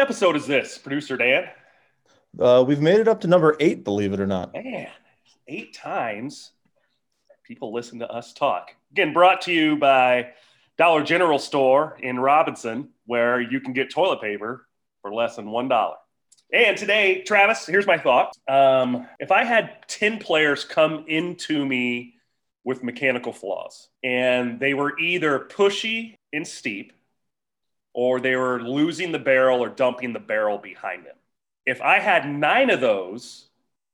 episode is this, producer Dan? Uh, we've made it up to number eight, believe it or not. Man, eight times people listen to us talk. Again, brought to you by Dollar General Store in Robinson, where you can get toilet paper for less than $1. And today, Travis, here's my thought. Um, if I had 10 players come into me with mechanical flaws and they were either pushy and steep or they were losing the barrel or dumping the barrel behind them. If I had nine of those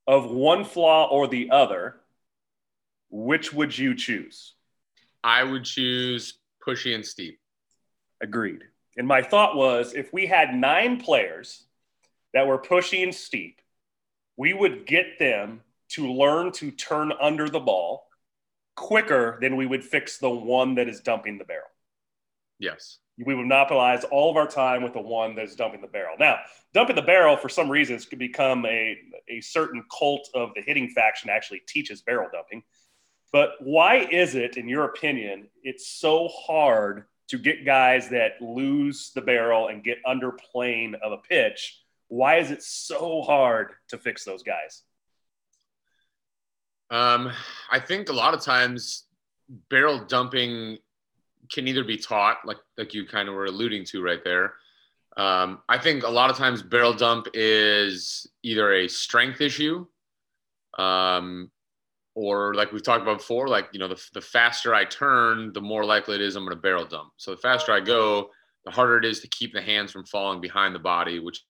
of one flaw or the other, which would you choose? I would choose pushy and steep. Agreed. And my thought was if we had nine players that were pushy and steep, we would get them to learn to turn under the ball quicker than we would fix the one that is dumping the barrel. Yes. We would monopolize all of our time with the one that's dumping the barrel. Now, dumping the barrel for some reasons could become a, a certain cult of the hitting faction actually teaches barrel dumping. But why is it, in your opinion, it's so hard to get guys that lose the barrel and get under plane of a pitch? Why is it so hard to fix those guys? Um, I think a lot of times barrel dumping can either be taught, like like you kind of were alluding to right there. Um, I think a lot of times barrel dump is either a strength issue, um, or like we've talked about before, like you know, the, the faster I turn, the more likely it is I'm going to barrel dump. So the faster I go, the harder it is to keep the hands from falling behind the body, which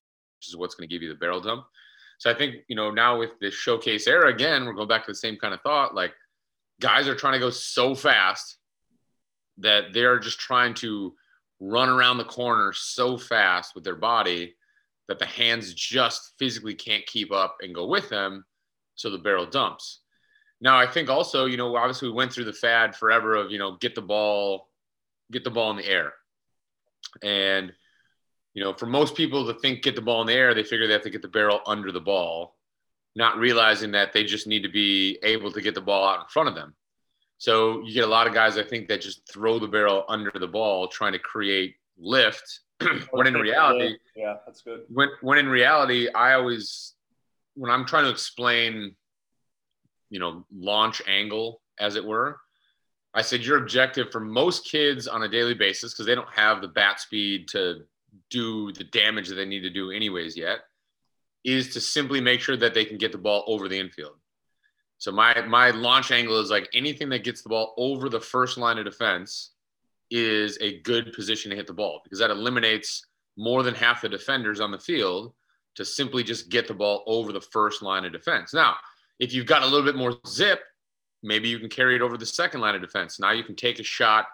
is what's going to give you the barrel dump. So I think you know now with the showcase era again, we're going back to the same kind of thought. Like guys are trying to go so fast that they're just trying to run around the corner so fast with their body that the hands just physically can't keep up and go with them. So the barrel dumps. Now I think also, you know, obviously we went through the fad forever of, you know, get the ball, get the ball in the air. And, you know, for most people to think get the ball in the air, they figure they have to get the barrel under the ball, not realizing that they just need to be able to get the ball out in front of them. So you get a lot of guys, I think, that just throw the barrel under the ball, trying to create lift. when in reality, yeah, that's good. When when in reality, I always, when I'm trying to explain, you know, launch angle, as it were, I said your objective for most kids on a daily basis, because they don't have the bat speed to do the damage that they need to do anyways yet, is to simply make sure that they can get the ball over the infield. So my my launch angle is like anything that gets the ball over the first line of defense is a good position to hit the ball because that eliminates more than half the defenders on the field to simply just get the ball over the first line of defense. Now, if you've got a little bit more zip, maybe you can carry it over the second line of defense. Now you can take a shot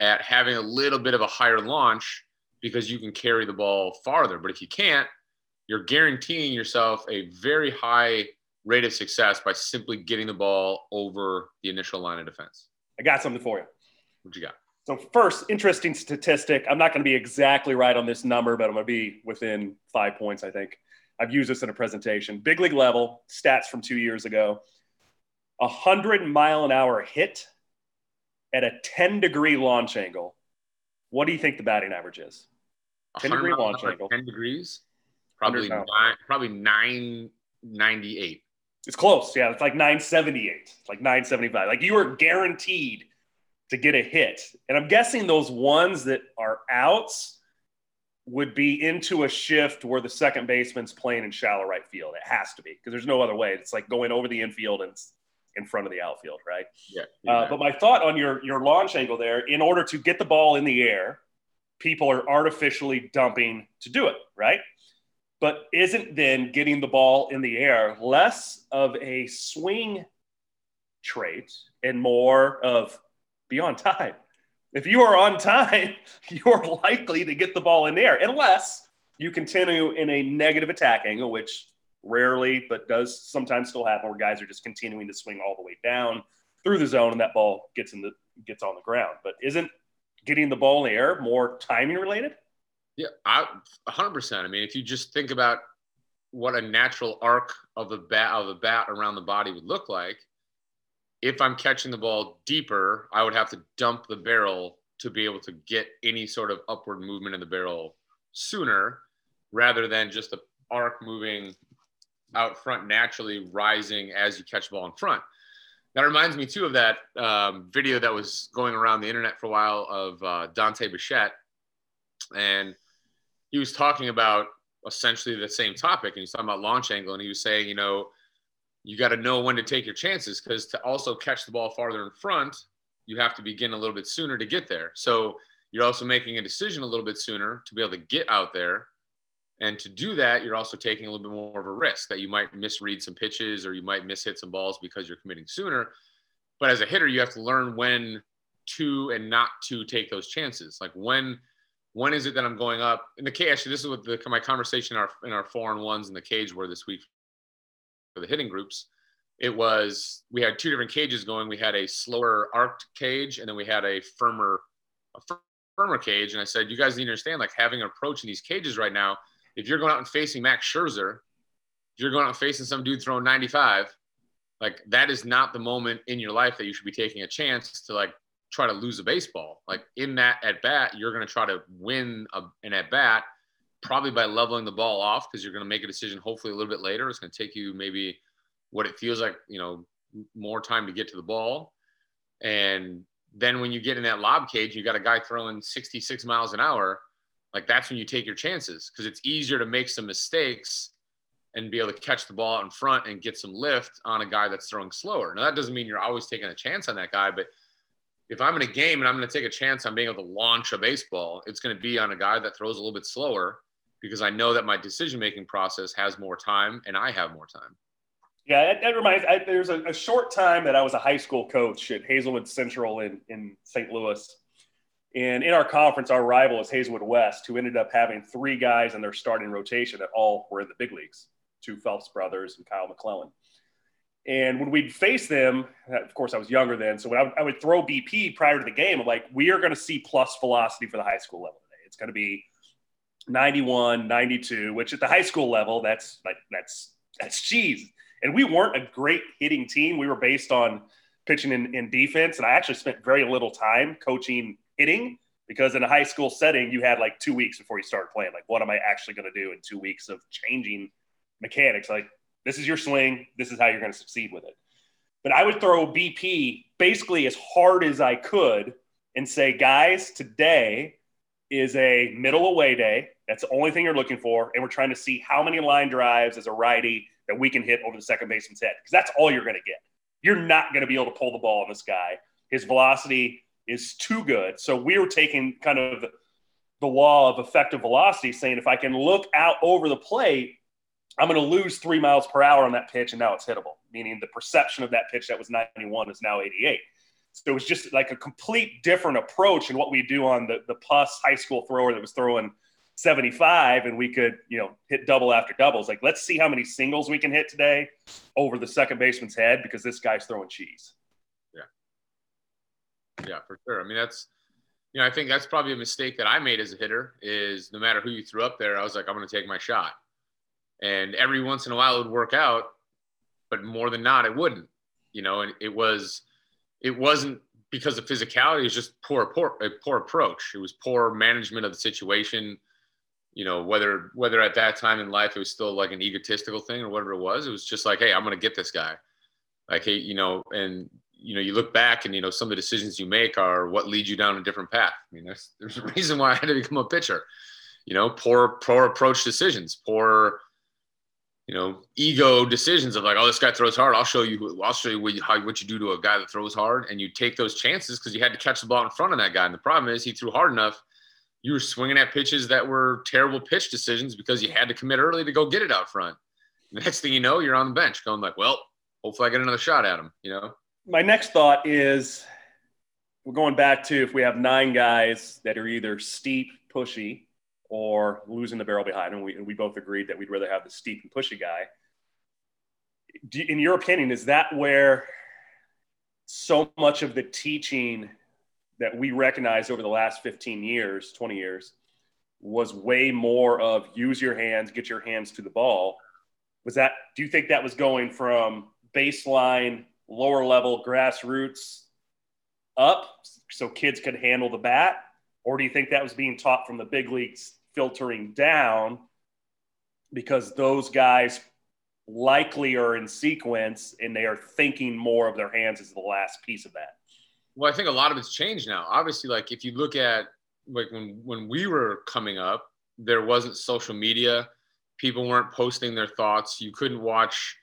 at having a little bit of a higher launch because you can carry the ball farther. But if you can't, you're guaranteeing yourself a very high rate of success by simply getting the ball over the initial line of defense. I got something for you. What you got? So first, interesting statistic. I'm not going to be exactly right on this number, but I'm going to be within five points. I think I've used this in a presentation. Big league level stats from two years ago: a hundred mile an hour hit at a 10 degree launch angle. What do you think the batting average is? 10 degree launch angle. 10 degrees. Probably nine, probably 998. It's close. Yeah, it's like 978. It's like 975. Like you were guaranteed to get a hit. And I'm guessing those ones that are outs would be into a shift where the second baseman's playing in shallow right field. It has to be because there's no other way. It's like going over the infield and in front of the outfield, right? Yeah. Uh, but my thought on your your launch angle there, in order to get the ball in the air, people are artificially dumping to do it, right? But isn't then getting the ball in the air less of a swing trait and more of be on time. If you are on time, you're likely to get the ball in the air, unless you continue in a negative attack angle, which rarely, but does sometimes still happen where guys are just continuing to swing all the way down through the zone and that ball gets in the gets on the ground. But isn't getting the ball in the air more timing related? Yeah, I 100%. I mean, if you just think about what a natural arc of the bat of the bat around the body would look like, if I'm catching the ball deeper, I would have to dump the barrel to be able to get any sort of upward movement in the barrel sooner. rather than just the arc moving out front naturally rising as you catch the ball in front. That reminds me too of that um, video that was going around the internet for a while of uh, Dante Bichette, and he was talking about essentially the same topic, and he's talking about launch angle, and he was saying, you know, you got to know when to take your chances because to also catch the ball farther in front, you have to begin a little bit sooner to get there. So you're also making a decision a little bit sooner to be able to get out there and to do that, you're also taking a little bit more of a risk that you might misread some pitches or you might miss mishit some balls because you're committing sooner. But as a hitter, you have to learn when to and not to take those chances. Like when when is it that I'm going up in the cage? Actually, this is what the, my conversation in our in our four and ones in the cage were this week for the hitting groups. It was we had two different cages going. We had a slower arced cage, and then we had a firmer a firmer cage. And I said, you guys need to understand, like having an approach in these cages right now if you're going out and facing Max Scherzer, you're going out facing some dude throwing 95, like that is not the moment in your life that you should be taking a chance to like try to lose a baseball. Like in that at bat, you're going to try to win a, an at bat probably by leveling the ball off because you're going to make a decision hopefully a little bit later. It's going to take you maybe what it feels like, you know, more time to get to the ball. And then when you get in that lob cage, you got a guy throwing 66 miles an hour like that's when you take your chances because it's easier to make some mistakes and be able to catch the ball in front and get some lift on a guy that's throwing slower. Now that doesn't mean you're always taking a chance on that guy, but if I'm in a game and I'm going to take a chance on being able to launch a baseball, it's going to be on a guy that throws a little bit slower because I know that my decision making process has more time and I have more time. Yeah, that, that reminds. I, there's a, a, short time that I was a high school coach at Hazelwood Central in in St. Louis, and in our conference, our rival is Hazelwood West, who ended up having three guys in their starting rotation that all were in the big leagues two Phelps brothers and Kyle McClellan. And when we'd face them, uh, of course, I was younger then. So when I, I would throw BP prior to the game, I'm like, we are going to see plus velocity for the high school level today. It's going to be 91, 92, which at the high school level, that's like, that's, that's cheese. And we weren't a great hitting team. We were based on pitching in, in defense. And I actually spent very little time coaching hitting because in a high school setting, you had like two weeks before you started playing. Like, what am I actually going to do in two weeks of changing mechanics? Like, this is your swing. This is how you're going to succeed with it. But I would throw BP basically as hard as I could and say, guys, today is a middle away day. That's the only thing you're looking for. And we're trying to see how many line drives as a righty that we can hit over the second baseman's head because that's all you're going to get. You're not going to be able to pull the ball on this guy. His velocity is too good. So we were taking kind of the law of effective velocity, saying if I can look out over the plate, I'm going to lose three miles per hour on that pitch, and now it's hittable. Meaning the perception of that pitch that was 91 is now 88. So it was just like a complete different approach in what we do on the the plus high school thrower that was throwing 75, and we could you know hit double after doubles. Like let's see how many singles we can hit today over the second baseman's head because this guy's throwing cheese. Yeah. Yeah, for sure. I mean, that's, you know, I think that's probably a mistake that I made as a hitter is no matter who you threw up there, I was like, I'm going to take my shot. And every once in a while it would work out, but more than not, it wouldn't, you know, and it was, it wasn't because of physicality. It was just poor, poor, a poor approach. It was poor management of the situation. You know, whether, whether at that time in life, it was still like an egotistical thing or whatever it was, it was just like, Hey, I'm going to get this guy. Like, Hey, you know, and you know, you look back and, you know, some of the decisions you make are what leads you down a different path. I mean, there's, there's a reason why I had to become a pitcher, you know, poor, poor approach decisions, poor, you know, ego decisions of like, oh, this guy throws hard. I'll show you, I'll show you what you, how, what you do to a guy that throws hard. And you take those chances because you had to catch the ball in front of that guy. And the problem is he threw hard enough. You were swinging at pitches that were terrible pitch decisions because you had to commit early to go get it out front. The next thing you know, you're on the bench going like, well, hopefully I get another shot at him, you know? my next thought is we're going back to if we have nine guys that are either steep, pushy, or losing the barrel behind, and we, and we both agreed that we'd rather have the steep and pushy guy. Do, in your opinion, is that where so much of the teaching that we recognized over the last 15 years, 20 years, was way more of use your hands, get your hands to the ball? Was that, do you think that was going from baseline lower level grassroots up so kids could handle the bat? Or do you think that was being taught from the big leagues filtering down because those guys likely are in sequence and they are thinking more of their hands as the last piece of that. Well, I think a lot of it's changed now. Obviously, like if you look at like when when we were coming up, there wasn't social media. People weren't posting their thoughts. You couldn't watch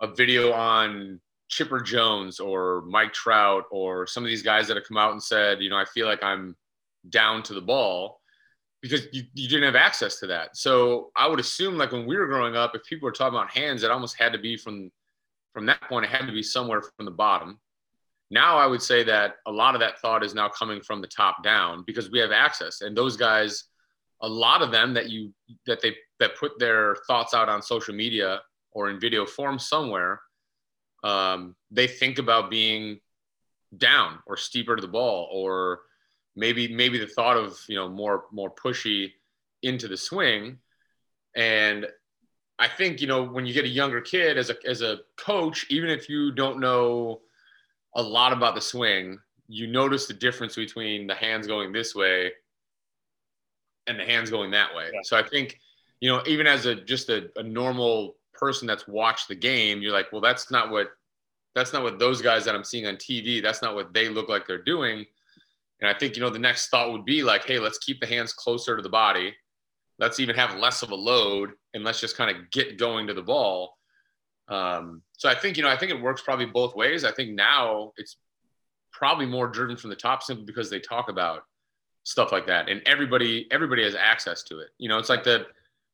a video on Chipper Jones or Mike Trout or some of these guys that have come out and said, you know, I feel like I'm down to the ball because you, you didn't have access to that. So I would assume like when we were growing up, if people were talking about hands, it almost had to be from from that point, it had to be somewhere from the bottom. Now I would say that a lot of that thought is now coming from the top down because we have access. And those guys, a lot of them that you that they that put their thoughts out on social media or in video form somewhere, um, they think about being down or steeper to the ball or maybe maybe the thought of you know more more pushy into the swing. And i think you know when you get a younger kid as a as a coach even if you don't know a lot about the swing you notice the difference between the hands going this way and the hands going that way. Yeah. so i think you know even as a just a, a normal person that's watched the game you're like well that's not what that's not what those guys that i'm seeing on tv that's not what they look like they're doing and I think, you know, the next thought would be like, hey, let's keep the hands closer to the body. Let's even have less of a load and let's just kind of get going to the ball. Um, so I think, you know, I think it works probably both ways. I think now it's probably more driven from the top simply because they talk about stuff like that and everybody, everybody has access to it. You know, it's like the,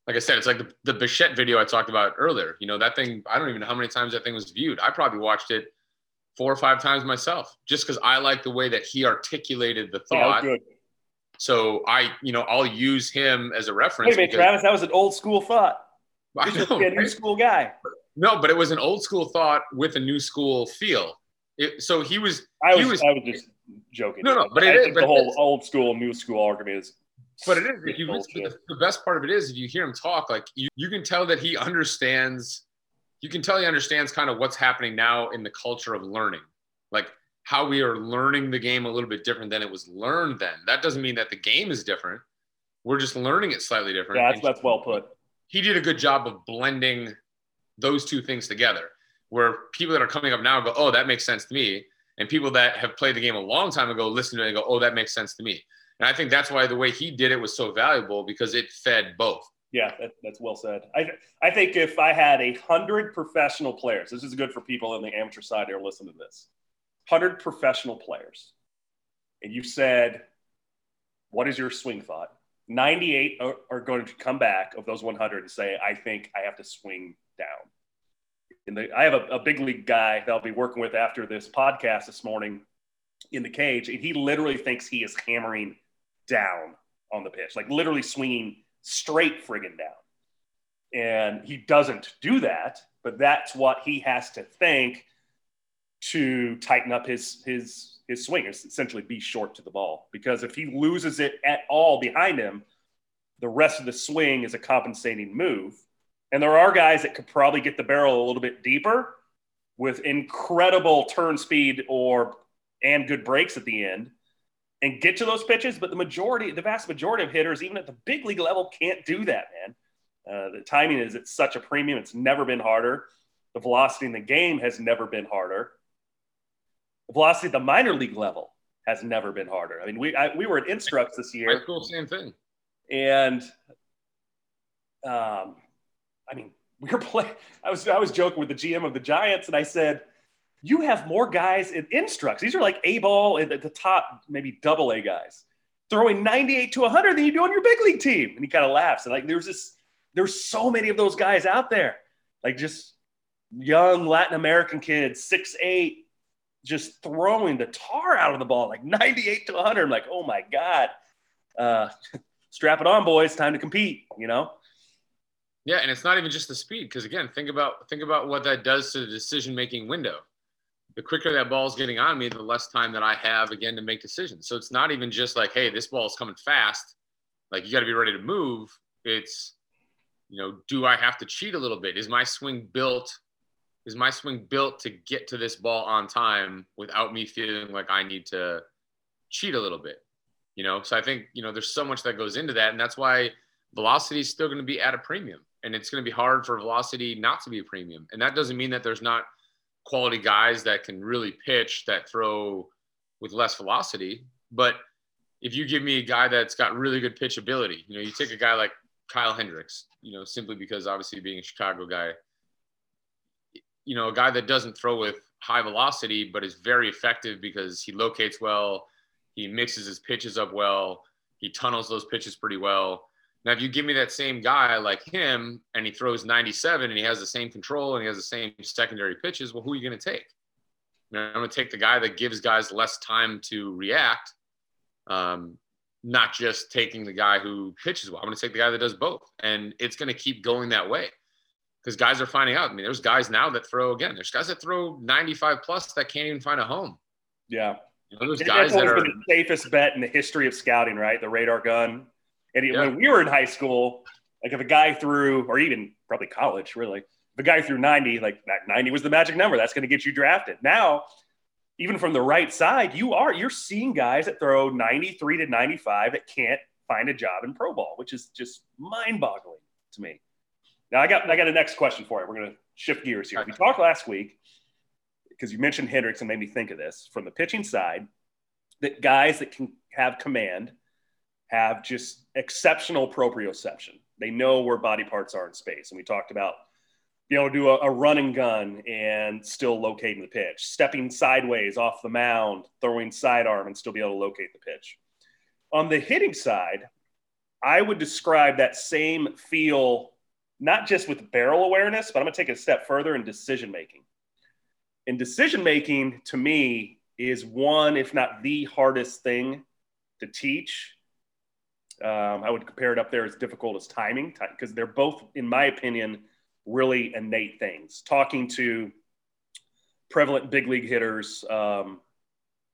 like I said, it's like the, the Bichette video I talked about earlier. You know, that thing, I don't even know how many times that thing was viewed. I probably watched it four or five times myself, just because I like the way that he articulated the thought. Yeah, so I, you know, I'll use him as a reference. Wait a minute, Travis, that was an old school thought. I know, a new school guy. No, but it was an old school thought with a new school feel. It, so he was. I was, was. I was just joking. No, no, but it is, but the whole old school, new school argument is. But it is. If you the, the best part of it is if you hear him talk, like you, you can tell that he understands you can tell he understands kind of what's happening now in the culture of learning, like how we are learning the game a little bit different than it was learned then. That doesn't mean that the game is different. We're just learning it slightly different. Yeah, that's, that's well put. He did a good job of blending those two things together, where people that are coming up now go, "Oh, that makes sense to me," and people that have played the game a long time ago listen to it and go, "Oh, that makes sense to me." And I think that's why the way he did it was so valuable because it fed both. Yeah, that, that's well said. I, I think if I had a hundred professional players, this is good for people on the amateur side are listening to this. Hundred professional players, and you said, "What is your swing thought?" Ninety-eight are, are going to come back of those one hundred and say, "I think I have to swing down." And I have a, a big league guy that I'll be working with after this podcast this morning in the cage, and he literally thinks he is hammering down on the pitch, like literally swinging straight friggin' down. And he doesn't do that, but that's what he has to think to tighten up his his his swing, is essentially be short to the ball. Because if he loses it at all behind him, the rest of the swing is a compensating move. And there are guys that could probably get the barrel a little bit deeper with incredible turn speed or and good brakes at the end and get to those pitches. But the majority, the vast majority of hitters, even at the big league level, can't do that, man. Uh, the timing is at such a premium. It's never been harder. The velocity in the game has never been harder. The velocity at the minor league level has never been harder. I mean, we I, we were at Instructs this year. High school, same thing. And, um, I mean, we were playing. I was I was joking with the GM of the Giants, and I said – you have more guys in instructs. These are like A ball at the top, maybe double A guys, throwing 98 to 100 than you do on your big league team. And he kind of laughs. And like, there's this, there's so many of those guys out there, like just young Latin American kids, six, eight, just throwing the tar out of the ball, like 98 to 100. I'm like, oh my God. Uh, strap it on, boys. Time to compete, you know? Yeah, and it's not even just the speed, because again, think about think about what that does to the decision making window the quicker that ball is getting on me, the less time that I have again to make decisions. So it's not even just like, hey, this ball is coming fast. Like you got to be ready to move. It's, you know, do I have to cheat a little bit? Is my swing built? Is my swing built to get to this ball on time without me feeling like I need to cheat a little bit? You know, so I think, you know, there's so much that goes into that. And that's why velocity is still going to be at a premium. and it's going to be hard for velocity not to be a premium. And that doesn't mean that there's not quality guys that can really pitch that throw with less velocity. But if you give me a guy that's got really good pitch ability, you know, you take a guy like Kyle Hendricks, you know, simply because obviously being a Chicago guy, you know, a guy that doesn't throw with high velocity, but is very effective because he locates well, he mixes his pitches up well, he tunnels those pitches pretty well. Now, if you give me that same guy like him and he throws 97 and he has the same control and he has the same secondary pitches, well, who are you going to take? You know, I'm going to take the guy that gives guys less time to react, um, not just taking the guy who pitches well. I'm going to take the guy that does both. And it's going to keep going that way because guys are finding out. I mean, there's guys now that throw again. There's guys that throw 95 plus that can't even find a home. Yeah. You know, those guys that are the safest bet in the history of scouting, right? The radar gun. And yeah. when we were in high school, like if a guy threw, or even probably college, really, if a guy threw 90, like that 90 was the magic number. That's going to get you drafted. Now, even from the right side, you are you're seeing guys that throw 93 to 95 that can't find a job in pro ball, which is just mind-boggling to me. Now I got I got a next question for you. We're going to shift gears here. We talked last week because you mentioned Hendricks and made me think of this from the pitching side that guys that can have command have just exceptional proprioception. They know where body parts are in space, and we talked about being able to do a, a run and gun and still locating the pitch, stepping sideways off the mound, throwing sidearm, and still be able to locate the pitch. On the hitting side, I would describe that same feel not just with barrel awareness, but I'm going to take it a step further in decision making. And decision making to me is one, if not the hardest thing to teach. Um, I would compare it up there as difficult as timing because they're both, in my opinion, really innate things. Talking to prevalent big league hitters, um,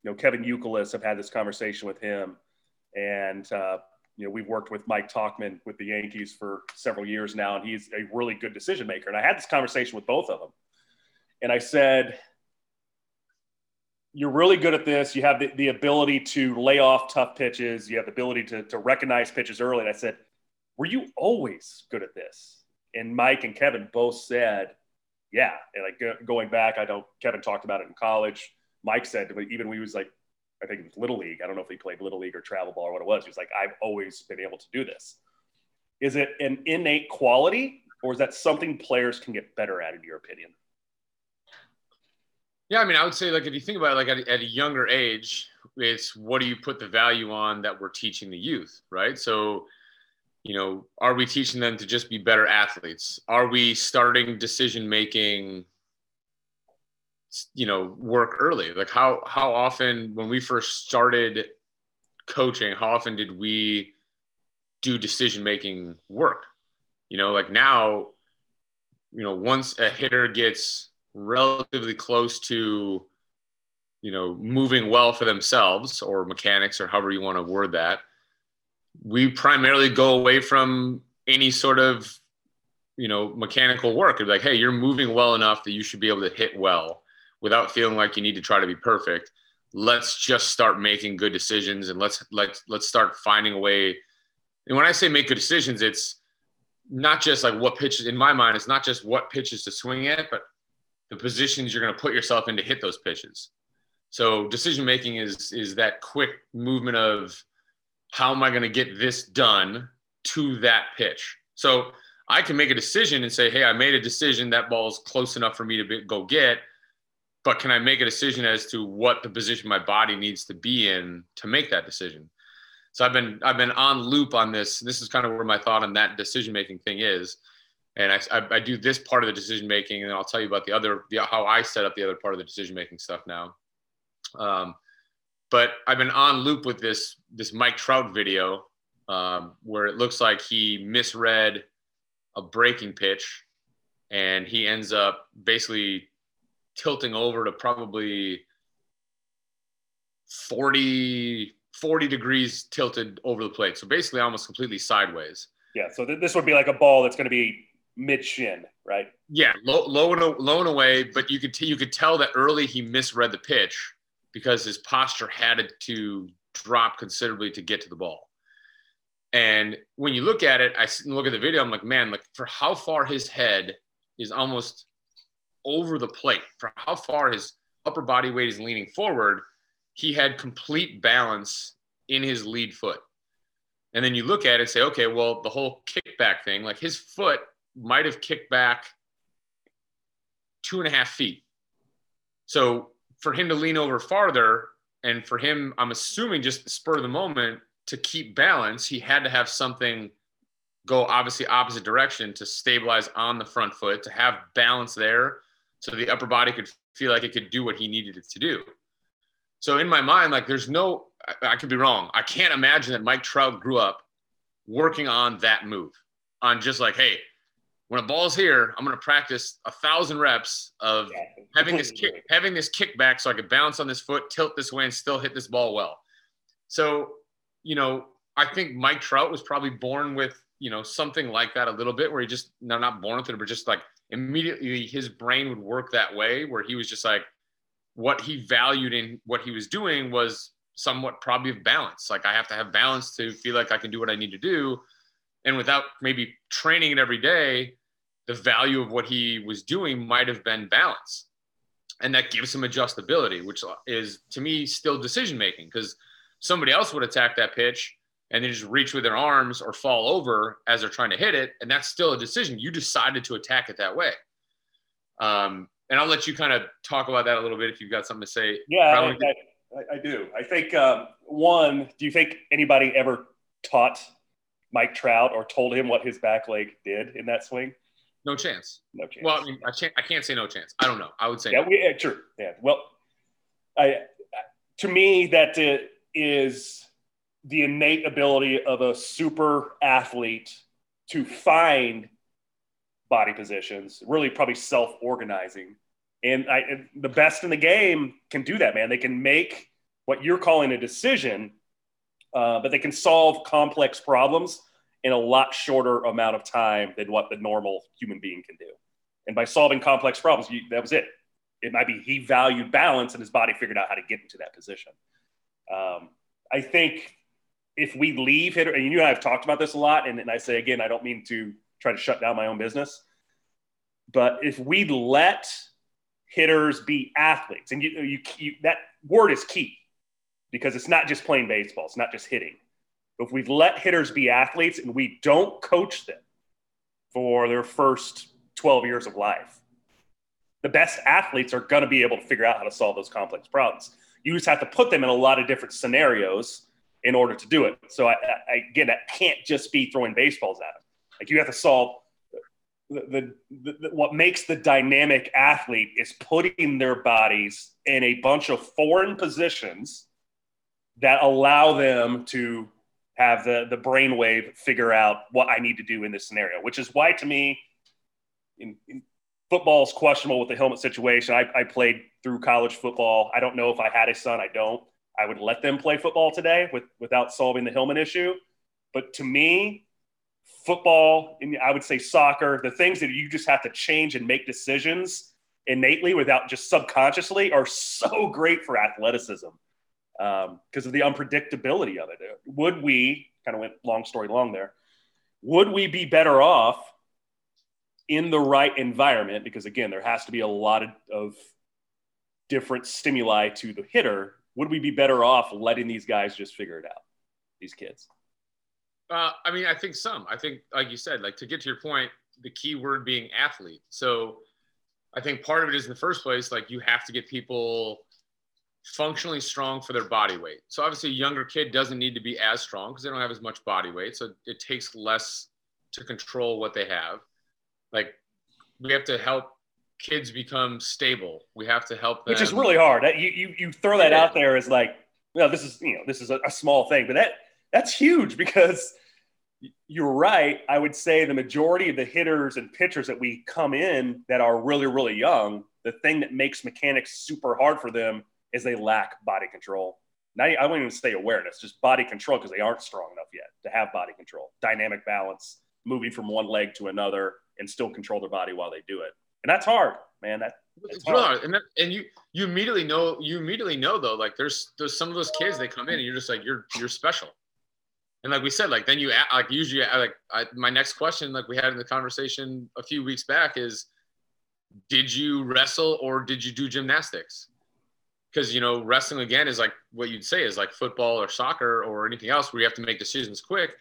you know, Kevin Youkilis, I've had this conversation with him, and uh, you know, we've worked with Mike Tauchman with the Yankees for several years now, and he's a really good decision maker. And I had this conversation with both of them. And I said, You're really good at this. You have the, the ability to lay off tough pitches, you have the ability to, to recognize pitches early. And I said, Were you always good at this? And Mike and Kevin both said, Yeah. And like going back, I know Kevin talked about it in college. Mike said, even when he was like I think it was Little League. I don't know if he played Little League or travel ball or what it was. He was like, I've always been able to do this. Is it an innate quality or is that something players can get better at, in your opinion? Yeah, I mean, I would say like if you think about it, like at, at a younger age, it's what do you put the value on that we're teaching the youth, right? So, you know, are we teaching them to just be better athletes? Are we starting decision making you know work early like how how often when we first started coaching how often did we do decision making work you know like now you know once a hitter gets relatively close to you know moving well for themselves or mechanics or however you want to word that. We primarily go away from any sort of you know mechanical work. It's like hey you're moving well enough that you should be able to hit well without feeling like you need to try to be perfect. Let's just start making good decisions and let's let's let's start finding a way. And when i say make good decisions it's not just like what pitches in my mind it's not just what pitches to swing at but the positions you're going to put yourself in to hit those pitches so decision making is is that quick movement of how am i going to get this done to that pitch so i can make a decision and say hey i made a decision that ball's close enough for me to be, go get but can I make a decision as to what the position my body needs to be in to make that decision? So I've been I've been on loop on this. This is kind of where my thought on that decision making thing is, and I, I, I do this part of the decision making, and then I'll tell you about the other the, how I set up the other part of the decision making stuff now. Um, but I've been on loop with this this Mike Trout video um, where it looks like he misread a breaking pitch, and he ends up basically tilting over to probably 40, 40 degrees tilted over the plate. So basically almost completely sideways. Yeah. So th- this would be like a ball that's going to be mid shin, right? Yeah. Low, low, and, low and away. But you could, t- you could tell that early he misread the pitch because his posture had to drop considerably to get to the ball. And when you look at it, I look at the video, I'm like, man, like for how far his head is almost over the plate, for how far his upper body weight is leaning forward, he had complete balance in his lead foot. And then you look at it and say, okay, well, the whole kickback thing, like his foot might have kicked back two and a half feet. So for him to lean over farther, and for him, I'm assuming just the spur of the moment to keep balance, he had to have something go obviously opposite direction to stabilize on the front foot, to have balance there so the upper body could feel like it could do what he needed it to do. So in my mind, like there's no, I, I could be wrong. I can't imagine that Mike Trout grew up working on that move, on just like, hey, when a ball's here, I'm going to practice a thousand reps of yeah, having this kick, having this kickback, so I could bounce on this foot, tilt this way, and still hit this ball well. So, you know, I think Mike Trout was probably born with you know something like that a little bit, where he just no, not born with it, but just like immediately his brain would work that way, where he was just like, what he valued in what he was doing was somewhat probably of balance. Like I have to have balance to feel like I can do what I need to do. And without maybe training it every day, the value of what he was doing might have been balance. And that gives him adjustability, which is to me still decision making because somebody else would attack that pitch and they just reach with their arms or fall over as they're trying to hit it. And that's still a decision. You decided to attack it that way. Um, and I'll let you kind of talk about that a little bit if you've got something to say. Yeah, I, I, I, do. I think, um, one, do you think anybody ever taught Mike Trout or told him what his back leg did in that swing? No chance. No chance. Well, I mean, I can't. I can't say no chance. I don't know. I would say. Yeah, no. we, yeah true. Yeah. Well, I to me that uh, is the innate ability of a super athlete to find body positions, really probably self-organizing. And I, the best in the game can do that, man. They can make what you're calling a decision, uh, but they can solve complex problems in a lot shorter amount of time than what the normal human being can do. And by solving complex problems, you, that was it. It might be he valued balance and his body figured out how to get into that position. Um, I think if we leave hitter, and you and I have talked about this a lot, and, and I say again, I don't mean to try to shut down my own business, but if we let hitters be athletes, and you, you, you that word is key because it's not just playing baseball, it's not just hitting if we've let hitters be athletes and we don't coach them for their first 12 years of life, the best athletes are going to be able to figure out how to solve those complex problems. You just have to put them in a lot of different scenarios in order to do it. So I, I, again, that can't just be throwing baseballs at them. Like you have to solve the, the, the, what makes the dynamic athlete is putting their bodies in a bunch of foreign positions that allow them to have the the brainwave figure out what I need to do in this scenario, which is why to me, in, in football is questionable with the helmet situation. I, I played through college football. I don't know if I had a son. I don't. I would let them play football today with without solving the helmet issue. But to me, football, and I would say soccer, the things that you just have to change and make decisions innately without just subconsciously are so great for athleticism because um, of the unpredictability of it. Would we, kind of went long story long there, would we be better off in the right environment? Because again, there has to be a lot of, of different stimuli to the hitter. Would we be better off letting these guys just figure it out, these kids? Uh, I mean, I think some. I think, like you said, like to get to your point, the key word being athlete. So I think part of it is in the first place, like you have to get people functionally strong for their body weight. So obviously a younger kid doesn't need to be as strong because they don't have as much body weight. So it takes less to control what they have. Like we have to help kids become stable. We have to help them. Which is really hard. You, you, you throw that yeah. out there as like, well, this is, you know, this is a, a small thing, but that that's huge because you're right. I would say the majority of the hitters and pitchers that we come in that are really, really young, the thing that makes mechanics super hard for them is they lack body control. Not, I won't even say awareness, just body control because they aren't strong enough yet to have body control, dynamic balance, moving from one leg to another and still control their body while they do it. And that's hard, man. That, it's hard. hard. And, that, and you you immediately know you immediately know though like there's there's some of those kids they come in and you're just like you're you're special And like we said, like then you like usually like I, my next question, like we had in the conversation a few weeks back, is did you wrestle or did you do gymnastics? Because you know wrestling again is like what you'd say is like football or soccer or anything else where you have to make decisions quick.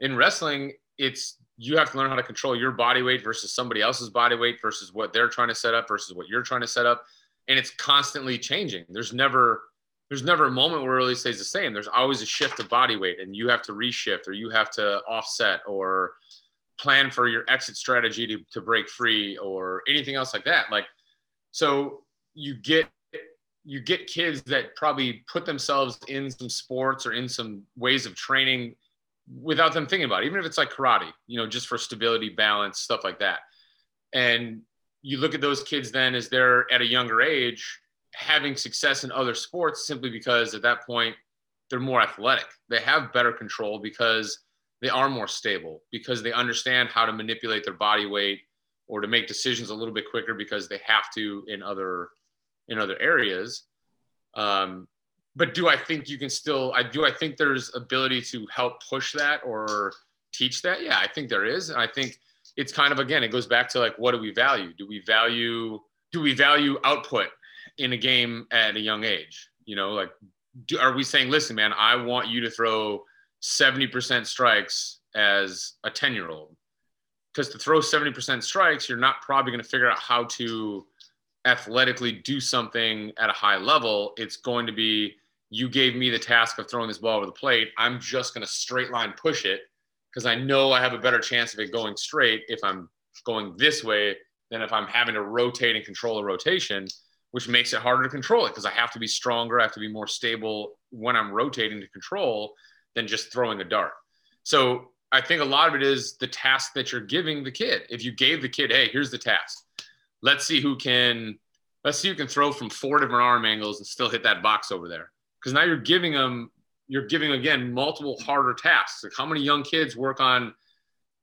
In wrestling, it's you have to learn how to control your body weight versus somebody else's body weight versus what they're trying to set up versus what you're trying to set up. And it's constantly changing. There's never there's never a moment where it really stays the same. There's always a shift of body weight and you have to reshift or you have to offset or plan for your exit strategy to, to break free or anything else like that. Like so you get you get kids that probably put themselves in some sports or in some ways of training without them thinking about it, even if it's like karate, you know, just for stability, balance, stuff like that. And you look at those kids then as they're at a younger age having success in other sports simply because at that point they're more athletic. They have better control because they are more stable, because they understand how to manipulate their body weight or to make decisions a little bit quicker because they have to in other in other areas. Um, but do I think you can still? I do. I think there's ability to help push that or teach that. Yeah, I think there is, and I think it's kind of again, it goes back to like, what do we value? Do we value? Do we value output in a game at a young age? You know, like, do, are we saying, listen, man, I want you to throw 70% strikes as a 10 year old? Because to throw 70% strikes, you're not probably going to figure out how to athletically do something at a high level. It's going to be you gave me the task of throwing this ball over the plate. I'm just going to straight line push it because I know I have a better chance of it going straight if I'm going this way than if I'm having to rotate and control a rotation, which makes it harder to control it because I have to be stronger. I have to be more stable when I'm rotating to control than just throwing a dart. So I think a lot of it is the task that you're giving the kid. If you gave the kid, hey, here's the task. Let's see who can let's see who can throw from four different arm angles and still hit that box over there. Because now you're giving them you're giving again multiple harder tasks. Like how many young kids work on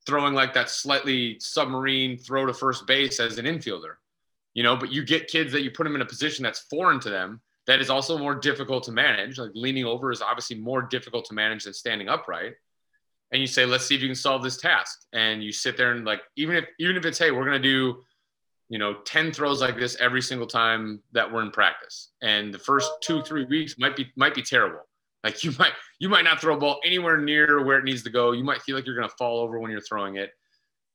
throwing like that slightly submarine throw to first base as an infielder? You know but you get kids that you put them in a position that's foreign to them that is also more difficult to manage. Like leaning over is obviously more difficult to manage than standing upright. And you say let's see if you can solve this task. And you sit there and like even if even if it's hey we're to do you know 10 throws like this every single time that we're in practice. And the first two three weeks might be might be terrible. Like you might you might not throw a ball anywhere near where it needs to go. You might feel like you're to fall over when you're throwing it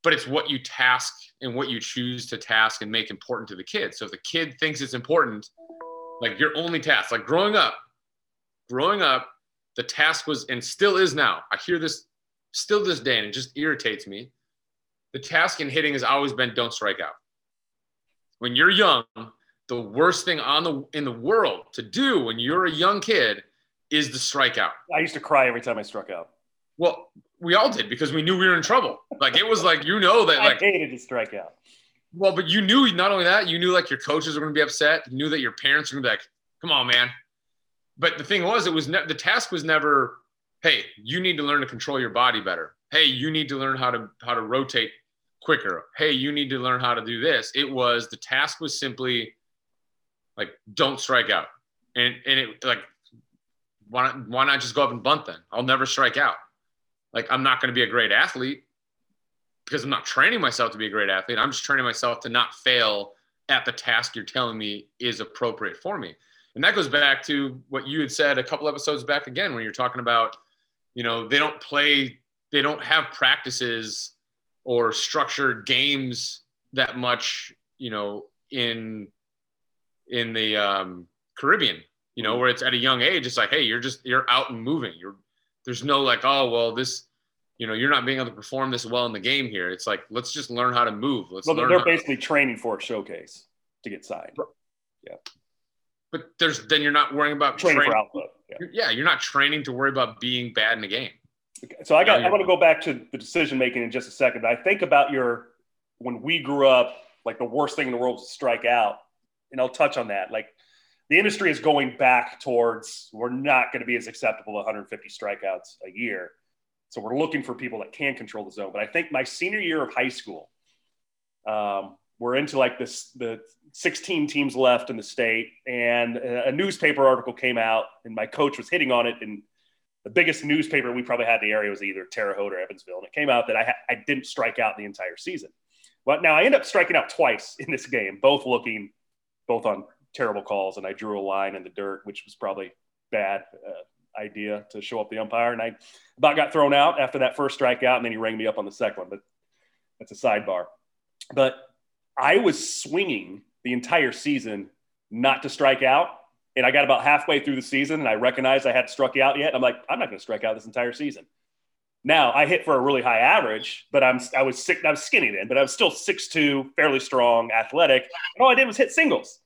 but it's what you task and what you choose to task and make important to the kid. So if the kid thinks it's important like your only task like growing up growing up the task was and still is now i hear this still this day and it just irritates me the task in hitting has always been don't strike out when you're young, the worst thing on the in the world to do when you're a young kid is the strikeout. I used to cry every time I struck out. Well, we all did because we knew we were in trouble. Like it was like you know that like I hated to strike out. Well, but you knew not only that, you knew like your coaches were going to be upset. You knew that your parents were going to be like, "Come on, man." But the thing was, it was ne- the task was never, "Hey, you need to learn to control your body better." Hey, you need to learn how to how to rotate quicker. Hey, you need to learn how to do this. It was the task was simply like don't strike out. And and it like why not, why not just go up and bunt then? I'll never strike out. Like I'm not going to be a great athlete because I'm not training myself to be a great athlete. I'm just training myself to not fail at the task you're telling me is appropriate for me. And that goes back to what you had said a couple episodes back again when you're talking about, you know, they don't play, they don't have practices or structured games that much, you know, in in the um, Caribbean, you know, where it's at a young age, it's like, hey, you're just you're out and moving. You're there's no like, oh well, this, you know, you're not being able to perform this well in the game here. It's like let's just learn how to move. Let's well, learn they're basically training for a showcase to get signed. Yeah. But there's then you're not worrying about Training train- for output. Yeah. yeah, you're not training to worry about being bad in the game. So I got. I want to go back to the decision making in just a second. But I think about your when we grew up, like the worst thing in the world was strike out, and I'll touch on that. Like the industry is going back towards we're not going to be as acceptable 150 strikeouts a year. So we're looking for people that can control the zone. But I think my senior year of high school, um, we're into like this the 16 teams left in the state, and a a newspaper article came out, and my coach was hitting on it and the biggest newspaper we probably had in the area was either Terre Haute or Evansville, and it came out that I, ha- I didn't strike out the entire season. Well, now I end up striking out twice in this game, both looking, both on terrible calls, and I drew a line in the dirt, which was probably bad uh, idea to show up the umpire, and I about got thrown out after that first strikeout, and then he rang me up on the second one, but that's a sidebar. But I was swinging the entire season not to strike out. And I got about halfway through the season and I recognized I hadn't struck out yet. I'm like, I'm not going to strike out this entire season. Now I hit for a really high average, but I'm I was sick, I was skinny then, but I was still six two, fairly strong, athletic. And all I did was hit singles.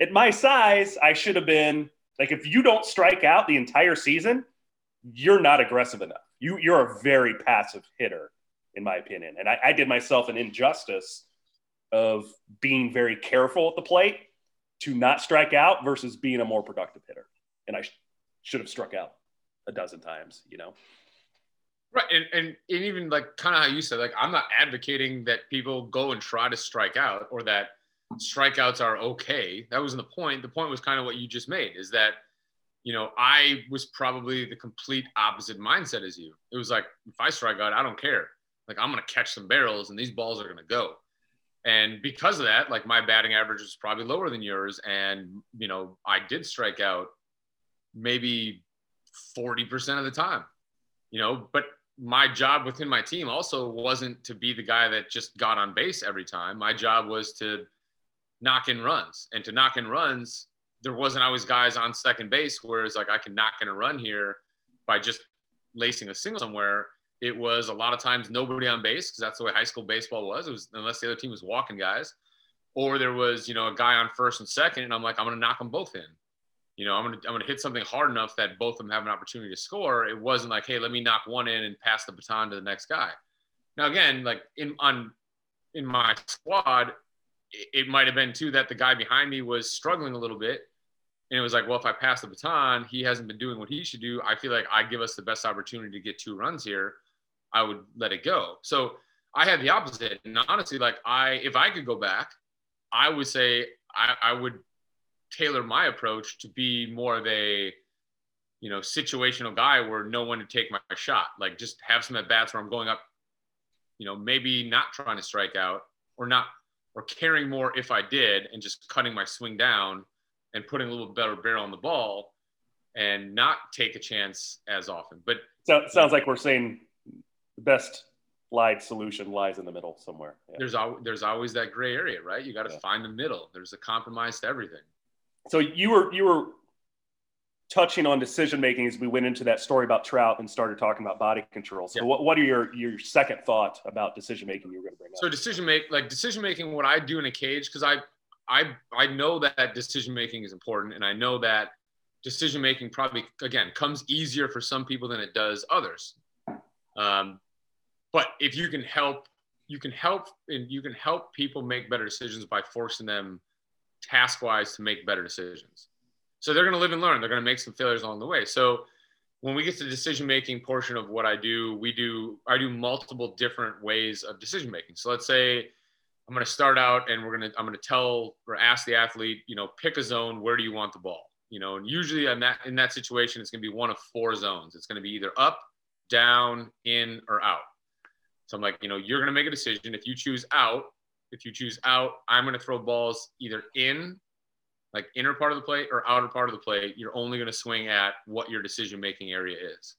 At my size, I should have been like if you don't strike out the entire season, you're not aggressive enough. You you're a very passive hitter, in my opinion. And I, I did myself an injustice of being very careful at the plate to not strike out versus being a more productive hitter. And I sh- should have struck out a dozen times, you know? Right. And, and, and even like kind of how you said, like, I'm not advocating that people go and try to strike out or that strikeouts are okay. That wasn't the point. The point was kind of what you just made is that, you know, I was probably the complete opposite mindset as you. It was like, if I strike out, I don't care. Like, I'm going to catch some barrels and these balls are going to go. And because of that, like my batting average was probably lower than yours. And, you know, I did strike out maybe 40% of the time, you know, but my job within my team also wasn't to be the guy that just got on base every time. My job was to knock in runs. And to knock in runs, there wasn't always guys on second base, whereas like I can knock in a run here by just lacing a single somewhere it was a lot of times nobody on base because that's the way high school baseball was. It was unless the other team was walking guys, or there was you know a guy on first and second, and I'm like I'm gonna knock them both in. You know, I'm gonna I'm gonna hit something hard enough that both of them have an opportunity to score. It wasn't like hey, let me knock one in and pass the baton to the next guy. Now again, like in on in my squad, it, it might have been too that the guy behind me was struggling a little bit. And it was like, well, if I pass the baton, he hasn't been doing what he should do. I feel like I give us the best opportunity to get two runs here. I would let it go. So I had the opposite. And honestly, like I, if I could go back, I would say I, I would tailor my approach to be more of a, you know, situational guy where no one to take my shot. Like just have some at bats where I'm going up, you know, maybe not trying to strike out or not, or caring more if I did and just cutting my swing down and putting a little better barrel on the ball and not take a chance as often. But so sounds like we're saying the best lied solution lies in the middle somewhere. Yeah. There's always there's always that gray area, right? You got to yeah. find the middle. There's a compromise to everything. So you were you were touching on decision making as we went into that story about Trout and started talking about body control. So yeah. what, what are your your second thought about decision making you were going to bring up? So decision make like decision making what I do in a cage because I I I know that decision making is important and I know that decision making probably again comes easier for some people than it does others. Um, but if you can help you can help and you can help people make better decisions by forcing them task wise to make better decisions. So they're going to live and learn. They're going to make some failures along the way. So when we get to the decision making portion of what i do we do i do multiple different ways of decision making so let's say i'm going to start out and we're going to i'm going to tell or ask the athlete you know pick a zone. Where do you want the ball? You know and usually in that in that situation it's going to be one of four zones. It's going to be either up down in or out so I'm like, you know, you're going to make a decision. If you choose out, if you choose out, I'm going to throw balls either in, like inner part of the plate, or outer part of the plate. You're only going to swing at what your decision making area is,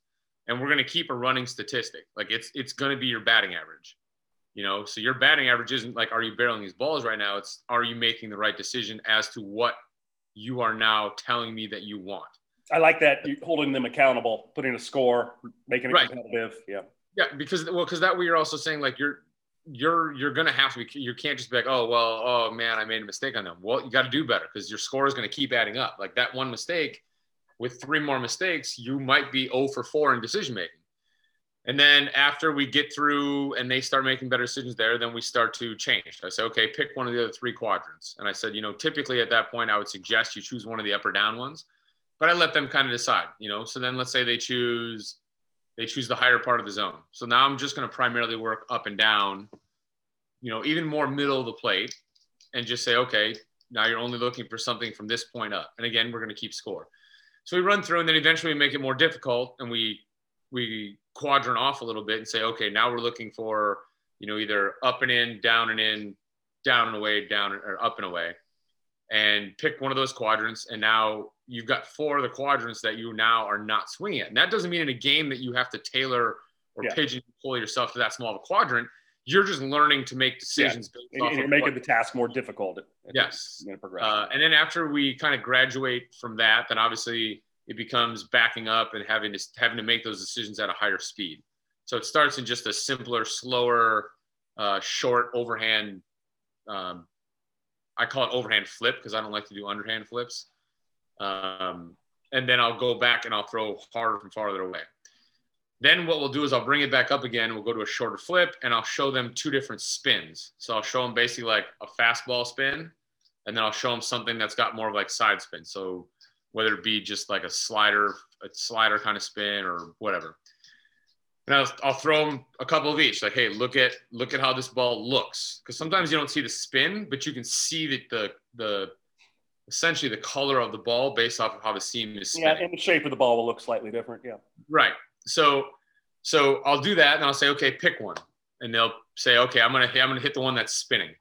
and we're going to keep a running statistic. Like it's it's going to be your batting average. You know, so your batting average isn't like, are you barreling these balls right now? It's are you making the right decision as to what you are now telling me that you want. I like that. You're holding them accountable, putting a score, making it right. competitive. Yeah. Yeah, because well, because that way you're also saying like you're you're you're gonna have to be you can't just be like oh well oh man I made a mistake on them. Well, you got to do better because your score is gonna keep adding up. Like that one mistake, with three more mistakes, you might be 0 for 4 in decision making. And then after we get through and they start making better decisions there, then we start to change. I say, okay, pick one of the other three quadrants. And I said, you know, typically at that point, I would suggest you choose one of the up or down ones, but I let them kind of decide, you know. So then let's say they choose they choose the higher part of the zone. So now I'm just going to primarily work up and down, you know, even more middle of the plate and just say, okay, now you're only looking for something from this point up. And again, we're going to keep score. So we run through and then eventually we make it more difficult and we we quadrant off a little bit and say, okay, now we're looking for, you know, either up and in, down and in, down and away, down or up and away. And pick one of those quadrants. And now you've got four of the quadrants that you now are not swinging at. And that doesn't mean in a game that you have to tailor or yeah. pigeonhole yourself to that small of a quadrant. You're just learning to make decisions. Yeah. And, you're making the task more difficult. Yes. Uh, and then after we kind of graduate from that, then obviously it becomes backing up and having to having to make those decisions at a higher speed. So it starts in just a simpler, slower, uh, short overhand. Um, I call it overhand flip because I don't like to do underhand flips. Um, and then I'll go back and I'll throw harder from farther away. Then what we'll do is I'll bring it back up again. We'll go to a shorter flip and I'll show them two different spins. So I'll show them basically like a fastball spin, and then I'll show them something that's got more of like side spin. So whether it be just like a slider, a slider kind of spin or whatever. And I'll, I'll throw them a couple of each. Like, hey, look at look at how this ball looks. Because sometimes you don't see the spin, but you can see that the the essentially the color of the ball based off of how the seam is spinning. Yeah, and the shape of the ball will look slightly different. Yeah. Right. So so I'll do that and I'll say, okay, pick one. And they'll say, okay, I'm gonna I'm gonna hit the one that's spinning.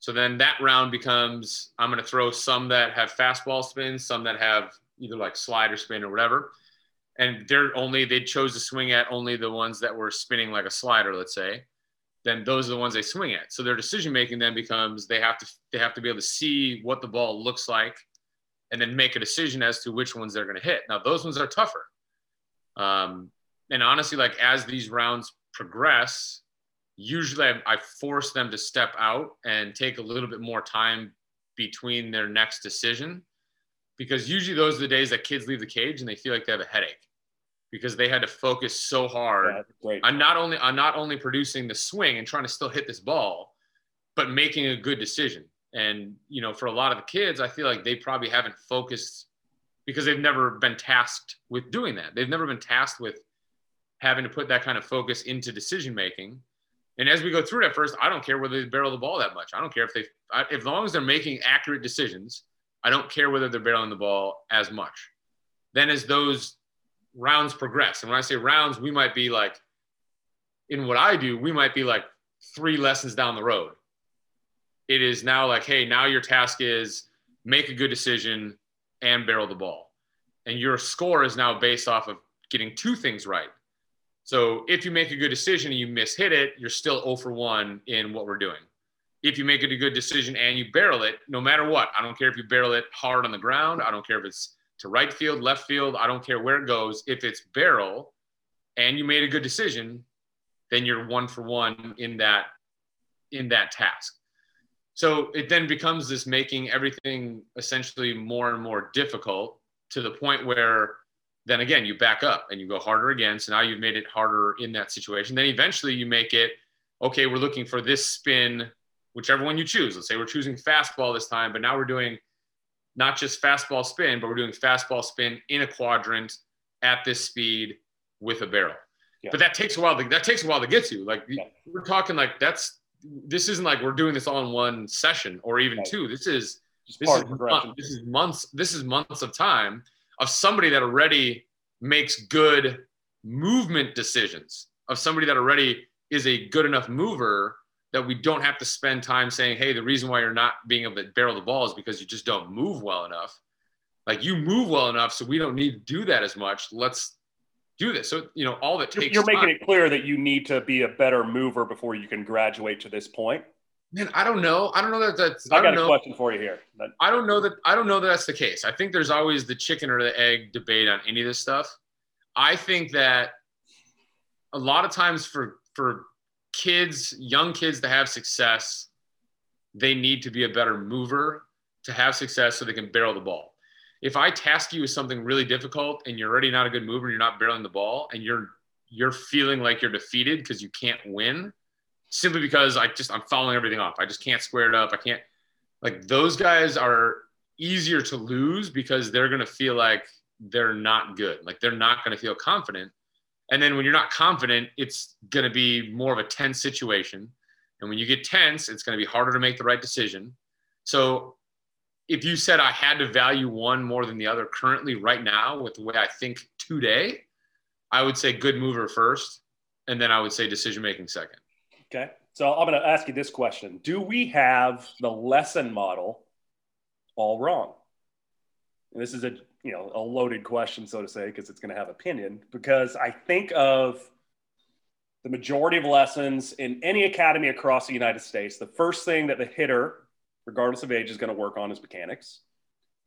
So then that round becomes I'm gonna throw some that have fastball spins, some that have either like slider spin or whatever. And they're only they chose to swing at only the ones that were spinning like a slider, let's say. Then those are the ones they swing at. So their decision making then becomes they have to they have to be able to see what the ball looks like and then make a decision as to which ones they're going to hit. Now those ones are tougher um, and honestly, like as these rounds progress, usually I, I force them to step out and take a little bit more time between their next decision because usually those are the days that kids leave the cage and they feel like they have a headache because they had to focus so hard yeah, on not only on not only producing the swing and trying to still hit this ball, but making a good decision. And you know, for a lot of the kids, I feel like they probably haven't focused because they've never been tasked with doing that. They've never been tasked with having to put that kind of focus into decision making. And as we go through it at first, I don't care whether they barrel the ball that much. I don't care if they, as long as they're making accurate decisions, I don't care whether they're barreling the ball as much. Then as those rounds progress, and when I say rounds, we might be like, in what I do, we might be like three lessons down the road. It is now like, hey, now your task is make a good decision, and barrel the ball. And your score is now based off of getting two things right. So if you make a good decision and you miss hit it, you're still 0 for 1 in what we're doing. If you make it a good decision and you barrel it, no matter what, I don't care if you barrel it hard on the ground, I don't care if it's to right field, left field, I don't care where it goes. If it's barrel and you made a good decision, then you're one for one in that in that task. So it then becomes this making everything essentially more and more difficult to the point where then again you back up and you go harder again. So now you've made it harder in that situation. Then eventually you make it okay we're looking for this spin whichever one you choose let's say we're choosing fastball this time but now we're doing not just fastball spin but we're doing fastball spin in a quadrant at this speed with a barrel yeah. but that takes a while to, that takes a while to get to like yeah. we're talking like that's this isn't like we're doing this all in one session or even right. two. This is this is, months, this is months. This is months of time of somebody that already makes good movement decisions. Of somebody that already is a good enough mover that we don't have to spend time saying, "Hey, the reason why you're not being able to barrel the ball is because you just don't move well enough." Like you move well enough, so we don't need to do that as much. Let's do this. So, you know, all that takes You're making it clear that you need to be a better mover before you can graduate to this point. Man, I don't know. I don't know that that's. I, I got a know. question for you here. But... I don't know that. I don't know that that's the case. I think there's always the chicken or the egg debate on any of this stuff. I think that a lot of times for for kids, young kids to have success, they need to be a better mover to have success so they can barrel the ball if I task you with something really difficult and you're already not a good mover and you're not barreling the ball and you're you're feeling like you're defeated because you can't win simply because I just I'm following everything off. I just can't square it up. I can't like those guys are easier to lose because they're going to feel like they're not good. Like they're not going to feel confident. And then when you're not confident, it's going to be more of a tense situation. And when you get tense, it's going to be harder to make the right decision. So if you said I had to value one more than the other currently right now with the way I think today, I would say good mover first, and then I would say decision making second. Okay. So I'm going to ask you this question Do we have the lesson model all wrong? And this is a you know a loaded question, so to say, because it's going to have opinion. Because I think of the majority of lessons in any academy across the United States, the first thing that the hitter regardless of age, is going to work on is mechanics.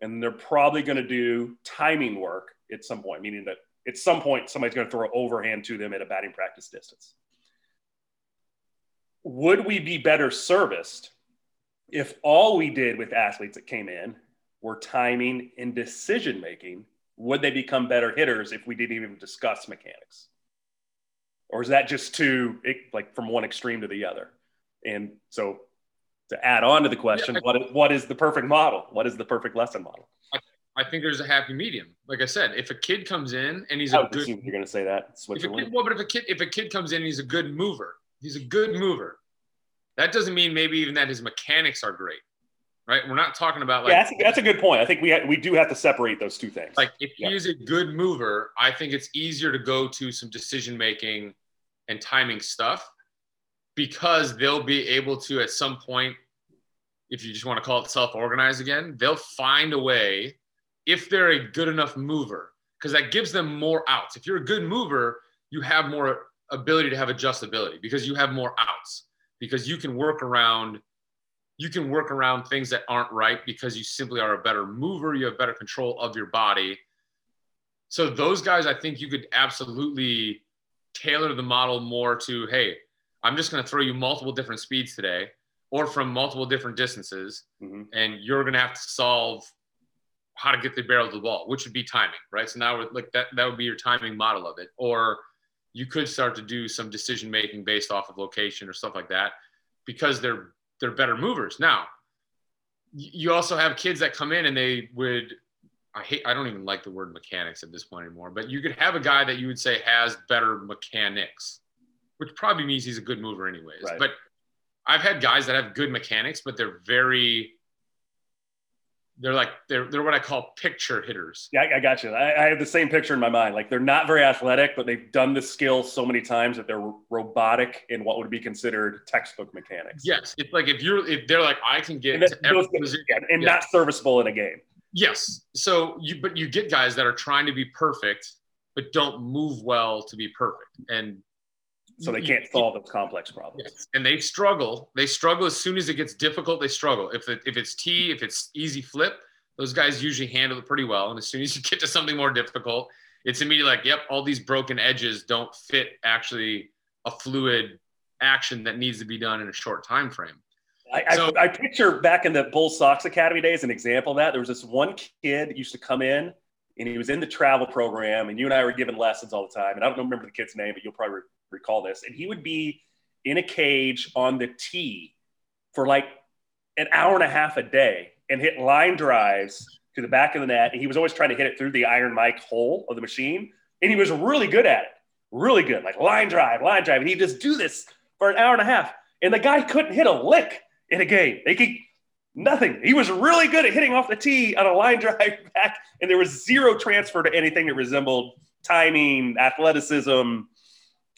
And they're probably going to do timing work at some point, meaning that at some point somebody's going to throw an overhand to them at a batting practice distance. Would we be better serviced if all we did with athletes that came in were timing and decision making? Would they become better hitters if we didn't even discuss mechanics? Or is that just too like from one extreme to the other? And so to add on to the question, yeah, what, what is the perfect model? What is the perfect lesson model? I, I, think there's a happy medium. Like I said, if a kid comes in and he's a good, you're going to say that. If a kid, well, but if a kid, if a kid comes in and he's a good mover, he's a good mover. That doesn't mean maybe even that his mechanics are great, right? We're not talking about like. Yeah, that's, that's a good point. I think we ha- we do have to separate those two things. Like if yeah. he is a good mover, I think it's easier to go to some decision making and timing stuff because they'll be able to at some point if you just want to call it self-organized again they'll find a way if they're a good enough mover because that gives them more outs if you're a good mover you have more ability to have adjustability because you have more outs because you can work around you can work around things that aren't right because you simply are a better mover you have better control of your body. So those guys i think you could absolutely tailor the model more to hey i'm just going to throw you multiple different speeds today or from multiple different distances mm-hmm. and you're going to have to solve how to get the barrel to the ball which would be timing right? So now like that that would be your timing model of it. Or you could start to do some decision making based off of location or stuff like that because they're they're better movers now you also have kids that come in and they would I hate I don't even like the word mechanics at this point anymore, but you could have a guy that you would say has better mechanics, which probably means he's a good mover anyways. Right. But I've had guys that have good mechanics, but they're very they're like they're they're what I call picture hitters. Yeah, I, I got you. I, I, have the same picture in my mind. Like they're not very athletic, but they've done the skill so many times that they're robotic in what would be considered textbook mechanics. Yes, it's like if you're if they're like I can get and, every position, and not serviceable in a game. Yes. So you, but you get guys that are trying to be perfect, but don't move well to be perfect. And so they can't solve those complex problems. Yes. And they struggle. They struggle as soon as it gets difficult. They struggle. If it, if it's T, if it's easy flip, those guys usually handle it pretty well. And as soon as you get to something more difficult, it's immediately like, yep, all these broken edges don't fit actually a fluid action that needs to be done in a short time frame. I, so, I, I, picture back in the Bull Sox Academy days an example of that. There was this one kid that used to come in and he was in the travel program, and you and I were given lessons all the time. And I don't remember the kid's name, but you'll probably re- recall this. And he would be in a cage on the tee for like an hour and a half a day and hit line drives to the back of the net. And he was always trying to hit it through the Iron Mike hole of the machine. And he was really good at it, really good, like line drive, line drive. And he'd just do this for an hour and a half. And the guy couldn't hit a lick in a game. They could nothing. He was really good at hitting off the tee on a line drive back, and there was zero transfer to anything that resembled timing, athleticism,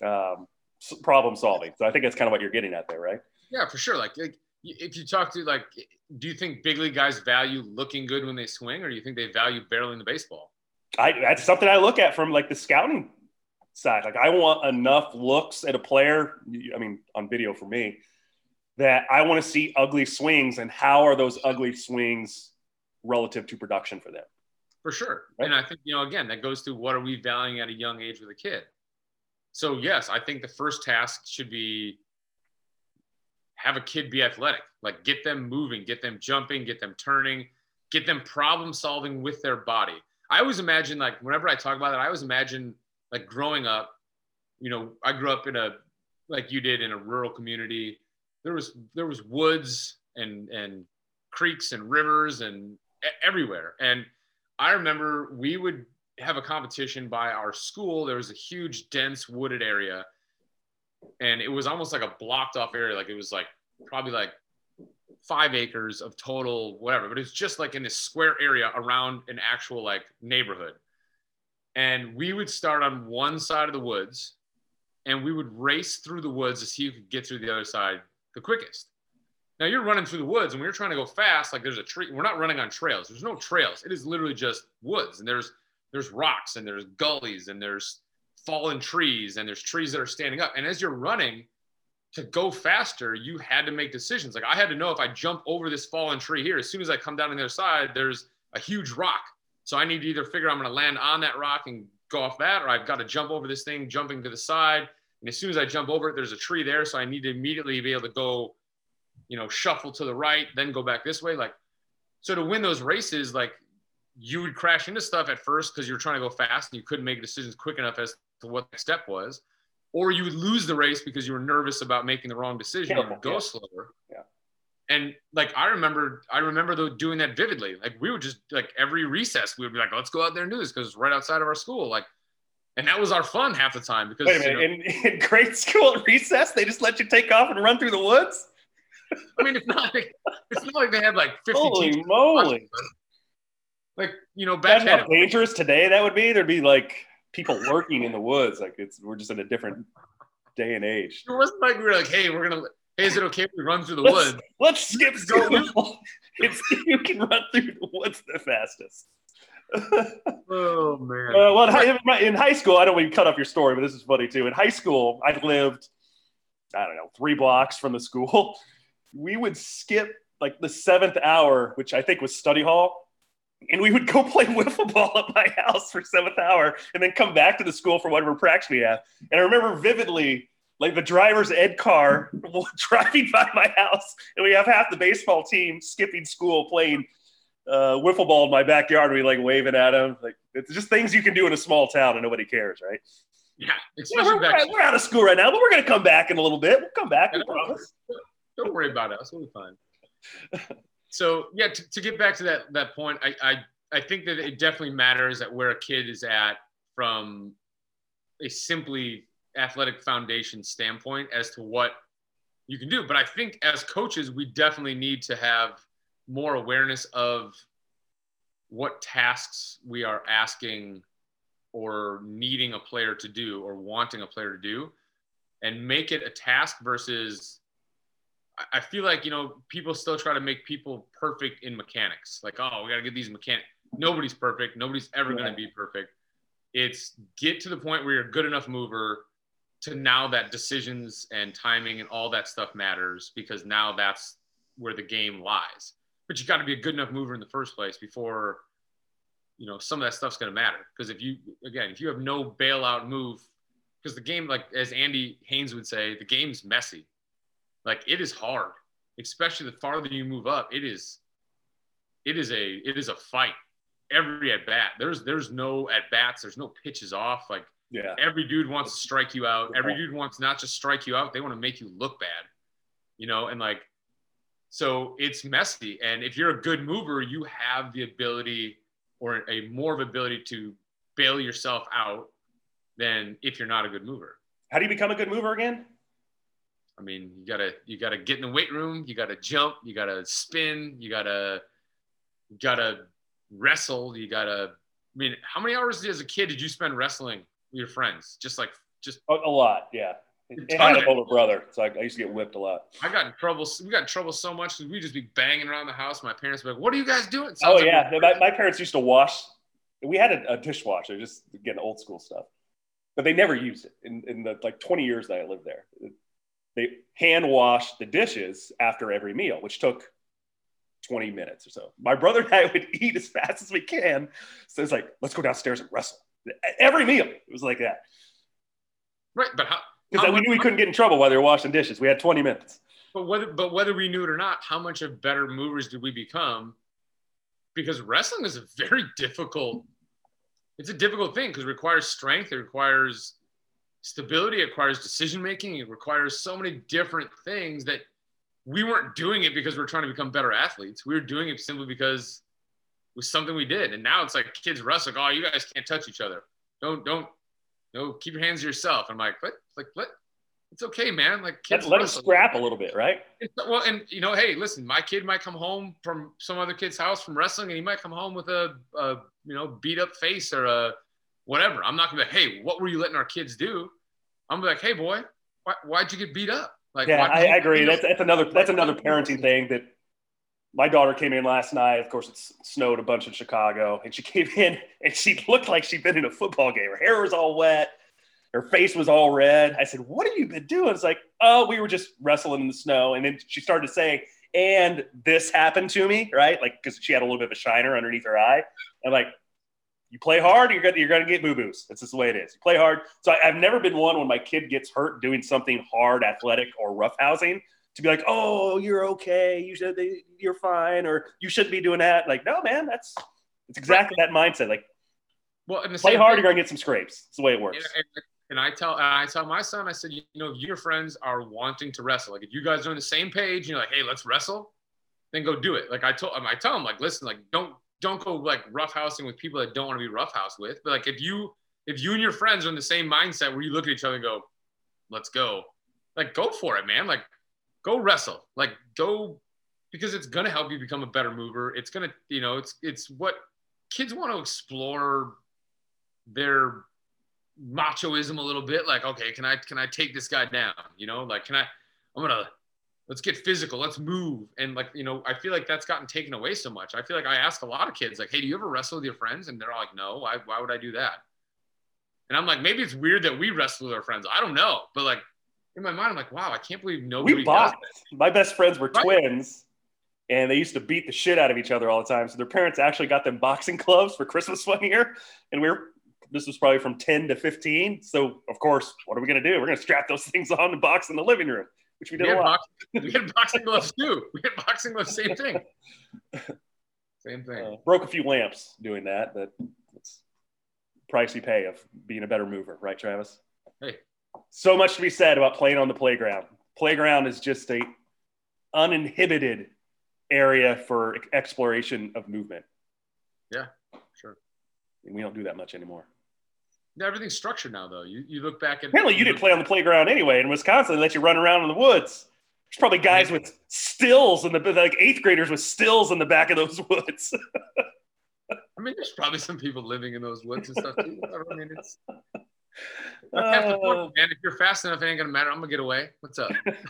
um, problem solving. So I think that's kind of what you're getting at there, right? Yeah, for sure. Like, like if you talk to like, do you think big league guys value looking good when they swing, or do you think they value barreling the baseball? I, that's something I look at from like the scouting side. Like I want enough looks at a player. I mean, on video for me, that I want to see ugly swings and how are those ugly swings relative to production for them. For sure. Right? And I think, you know, again, that goes to what are we valuing at a young age with a kid? So, yes, I think the first task should be have a kid be athletic, like get them moving, get them jumping, get them turning, get them problem solving with their body. I always imagine, like, whenever I talk about that, I always imagine, like, growing up, you know, I grew up in a, like you did, in a rural community there was there was woods and and creeks and rivers and everywhere. And I remember we would have a competition by our school. There was a huge, dense, wooded area, and it was almost like a blocked off area. Like it was like probably like five acres of total whatever, but it's just like in this square area around an actual like neighborhood. And we would start on one side of the woods and we would race through the woods to see who could get through the other side the quickest. Now you're running through the woods and when you're trying to go fast, like there's a tree, we're not running on trails. There's no trails. It is literally just woods and there's there's rocks and there's gullies and there's fallen trees and there's trees that are standing up. And as you're running, to go faster, you had to make decisions. Like I had to know if I jump over this fallen tree here, as soon as I come down on the other side, there's a huge rock. So I need to either figure I'm going to land on that rock and go off that, or I've got to jump over this thing, jumping to the side. And as soon as I jump over it, there's a tree there. So I need to immediately be able to go, you know, shuffle to the right, then go back this way. Like, so to win those races, like you would crash into stuff at first because you're trying to go fast and you couldn't make decisions quick enough as to what the step was or you would lose the race because you were nervous about making the wrong decision or go yeah. slower. Yeah. And like I remember, I remember though doing that vividly. Like we would just like every recess, we would be like, let's go out there and do this because it's right outside of our school. Like, and that was our fun half the time. Because wait a minute, you know, in, in grade school at recess, they just let you take off and run through the woods. I mean, it's not like it's not like they had like fifty. Holy moly! Like you know, back Imagine how dangerous today that would be. There'd be like people lurking in the woods. Like it's we're just in a different day and age. It wasn't like we were like, hey, we're gonna. Hey, is it okay if we run through the let's, woods? Let's skip school. it's you can run through the woods the fastest. oh man. Uh, well, in, in high school, I don't want to cut off your story, but this is funny too. In high school, I lived, I don't know, three blocks from the school. We would skip like the seventh hour, which I think was study hall, and we would go play wiffle ball at my house for seventh hour and then come back to the school for whatever practice we have. And I remember vividly like the driver's ed car driving by my house and we have half the baseball team skipping school playing uh, wiffle ball in my backyard. We like waving at them. Like it's just things you can do in a small town and nobody cares, right? Yeah, yeah we're, we're, out of school right now, but we're going to come back in a little bit. We'll come back. Don't, don't worry about us. We'll be fine. so yeah, to, to, get back to that that point, I, I I think that it definitely matters at where a kid is at from a simply athletic foundation standpoint as to what you can do. But I think as coaches, we definitely need to have more awareness of what tasks we are asking or needing a player to do or wanting a player to do and make it a task versus I feel like you know people still try to make people perfect in mechanics. Like, oh, we got to get these mechanics. Nobody's perfect. Nobody's ever going to be perfect. It's get to the point where you're a good enough mover to now that decisions and timing and all that stuff matters because now that's where the game lies. But you got to be a good enough mover in the first place before you know some of that stuff's going to matter. Because if you again, if you have no bailout move, because the game, like as Andy Haines would say, the game's messy like it is hard, especially the farther you move up. It is, it is a, it is a fight every at bat. There's, there's no at bats. There's no pitches off. Like yeah, every dude wants to strike you out. Every dude wants not just strike you out. They want to make you look bad, you know. And like, so it's messy. And if you're a good mover, you have the ability or a more of ability to bail yourself out than if you're not a good mover. How do you become a good mover again? I mean, you gotta you gotta get in the weight room, you gotta jump, you gotta spin, you gotta you gotta wrestle, you gotta. I mean, how many hours as a kid did you spend wrestling with your friends? Just like just a, a lot, yeah. And I had an older brother, so I, I, used to get whipped a lot. I got in trouble. We got in trouble so much because we just be banging around the house. My parents would be like, "What are you guys doing?" Sounds oh like yeah, my, my, parents used to wash. We had a, a dishwasher, just again old school stuff, but they never used it in, in the like 20 years that I lived there they hand wash the dishes after every meal, which took 20 minutes or so. My brother and I would eat as fast as we can. So it's like, let's go downstairs and wrestle. Every meal, it was like that. Right, but how? Because we knew we couldn't get in trouble while they were washing dishes. We had 20 minutes. But whether, but whether we knew it or not, how much of better movers did we become? Because wrestling is a very difficult. It's a difficult thing because it requires strength. It requires stability, requires decision making, it requires so many different things that we weren't doing it because we are trying to become better athletes. We were doing it simply because it was something we did. And now it's like kids wrestle, like, oh, you guys can't touch each other. Don't, don't, no, keep your hands to yourself. And I'm like, what? Like, what? It's okay, man. Like Let, kids let them scrap a little bit, right? It's- well, and you know, hey, listen, my kid might come home from some other kid's house from wrestling, and he might come home with a, a you know beat up face or a whatever. I'm not gonna be like, hey, what were you letting our kids do? I'm like, hey, boy, why, why'd you get beat up? Like, Yeah, I, I agree. That's that's another that's another parenting thing that my daughter came in last night. Of course, it snowed a bunch in Chicago, and she came in and she looked like she'd been in a football game. Her hair was all wet, her face was all red. I said, "What have you been doing?" It's like, "Oh, we were just wrestling in the snow." And then she started to say, "And this happened to me," right? Like because she had a little bit of a shiner underneath her eye. I'm like, you play hard, you're gonna you're gonna get boo boos. That's just the way it is. You play hard. So I, I've never been one when my kid gets hurt doing something hard, athletic, or roughhousing to be like, oh, you're okay, you should, you're fine, or you shouldn't be doing that. Like, no, man, that's it's exactly that mindset. Like, well, play hard, thing- you're gonna get some scrapes. It's the way it works. And, and, and I tell and I tell my son, I said, you know, if your friends are wanting to wrestle, like if you guys are on the same page, you're like, hey, let's wrestle, then go do it. Like I told, I tell him, like, listen, like don't don't go like roughhousing with people that don't want to be roughhoused with. But like if you if you and your friends are in the same mindset where you look at each other and go, let's go, like go for it, man. Like go wrestle, like go because it's gonna help you become a better mover. It's gonna, you know, it's it's what kids want to explore their machoism a little bit like okay can i can i take this guy down you know like can i i'm gonna let's get physical let's move and like you know i feel like that's gotten taken away so much i feel like i ask a lot of kids like hey do you ever wrestle with your friends and they're all like no why, why would i do that and i'm like maybe it's weird that we wrestle with our friends i don't know but like in my mind i'm like wow i can't believe nobody we does boxed. My best friends were Right. twins, and they used to beat the shit out of each other all the time. So their parents actually got them boxing gloves for Christmas one year, and we were. This was probably from 10 to 15. So, of course, what are we going to do? We're going to strap those things on and box in the living room, which we we did a had, lot. boxing, we had boxing gloves too we had boxing gloves same thing same thing Uh, broke a few lamps doing that, but it's price you pay of being a better mover, right, Travis? Hey. So much to be said about playing on the playground. Playground is just a uninhibited area for exploration of movement. yeah sure And we don't do that much anymore. Everything's structured now though you, you look back at Apparently, you didn't play on the playground anyway. In Wisconsin, they let you run around in the woods. There's probably guys with stills in the like eighth graders with stills in the back of those woods. I mean, there's probably some people living in those woods and stuff too. I mean, it's that's half the point, man. If you're fast enough, it ain't gonna matter. I'm gonna get away. What's up?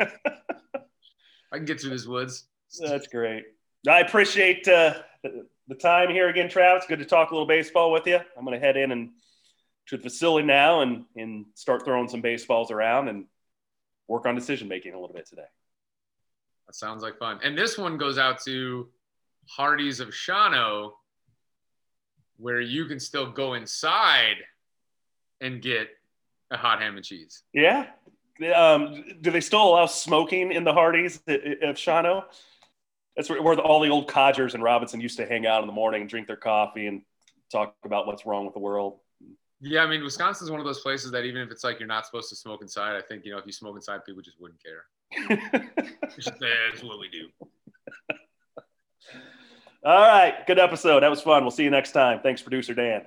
I can get through these woods. That's great. I appreciate uh, the, time here again, Travis. Good to talk a little baseball with you. I'm to head in and to the facility now and and start throwing some baseballs around and work on decision making a little bit today. That sounds like fun. And this one goes out to Hardee's of Shawano, where you can still go inside and get a hot ham and cheese. Yeah. Um, do they still allow smoking in the Hardee's of Shawano? That's where, where all the old codgers and Robinson used to hang out in the morning and drink their coffee and talk about what's wrong with the world. Yeah, I mean, Wisconsin's one of those places that even if it's like you're not supposed to smoke inside, I think you know if you smoke inside, people just wouldn't care. That's what we do. All right. Good episode. That was fun. We'll see you next time. Thanks, producer Dan.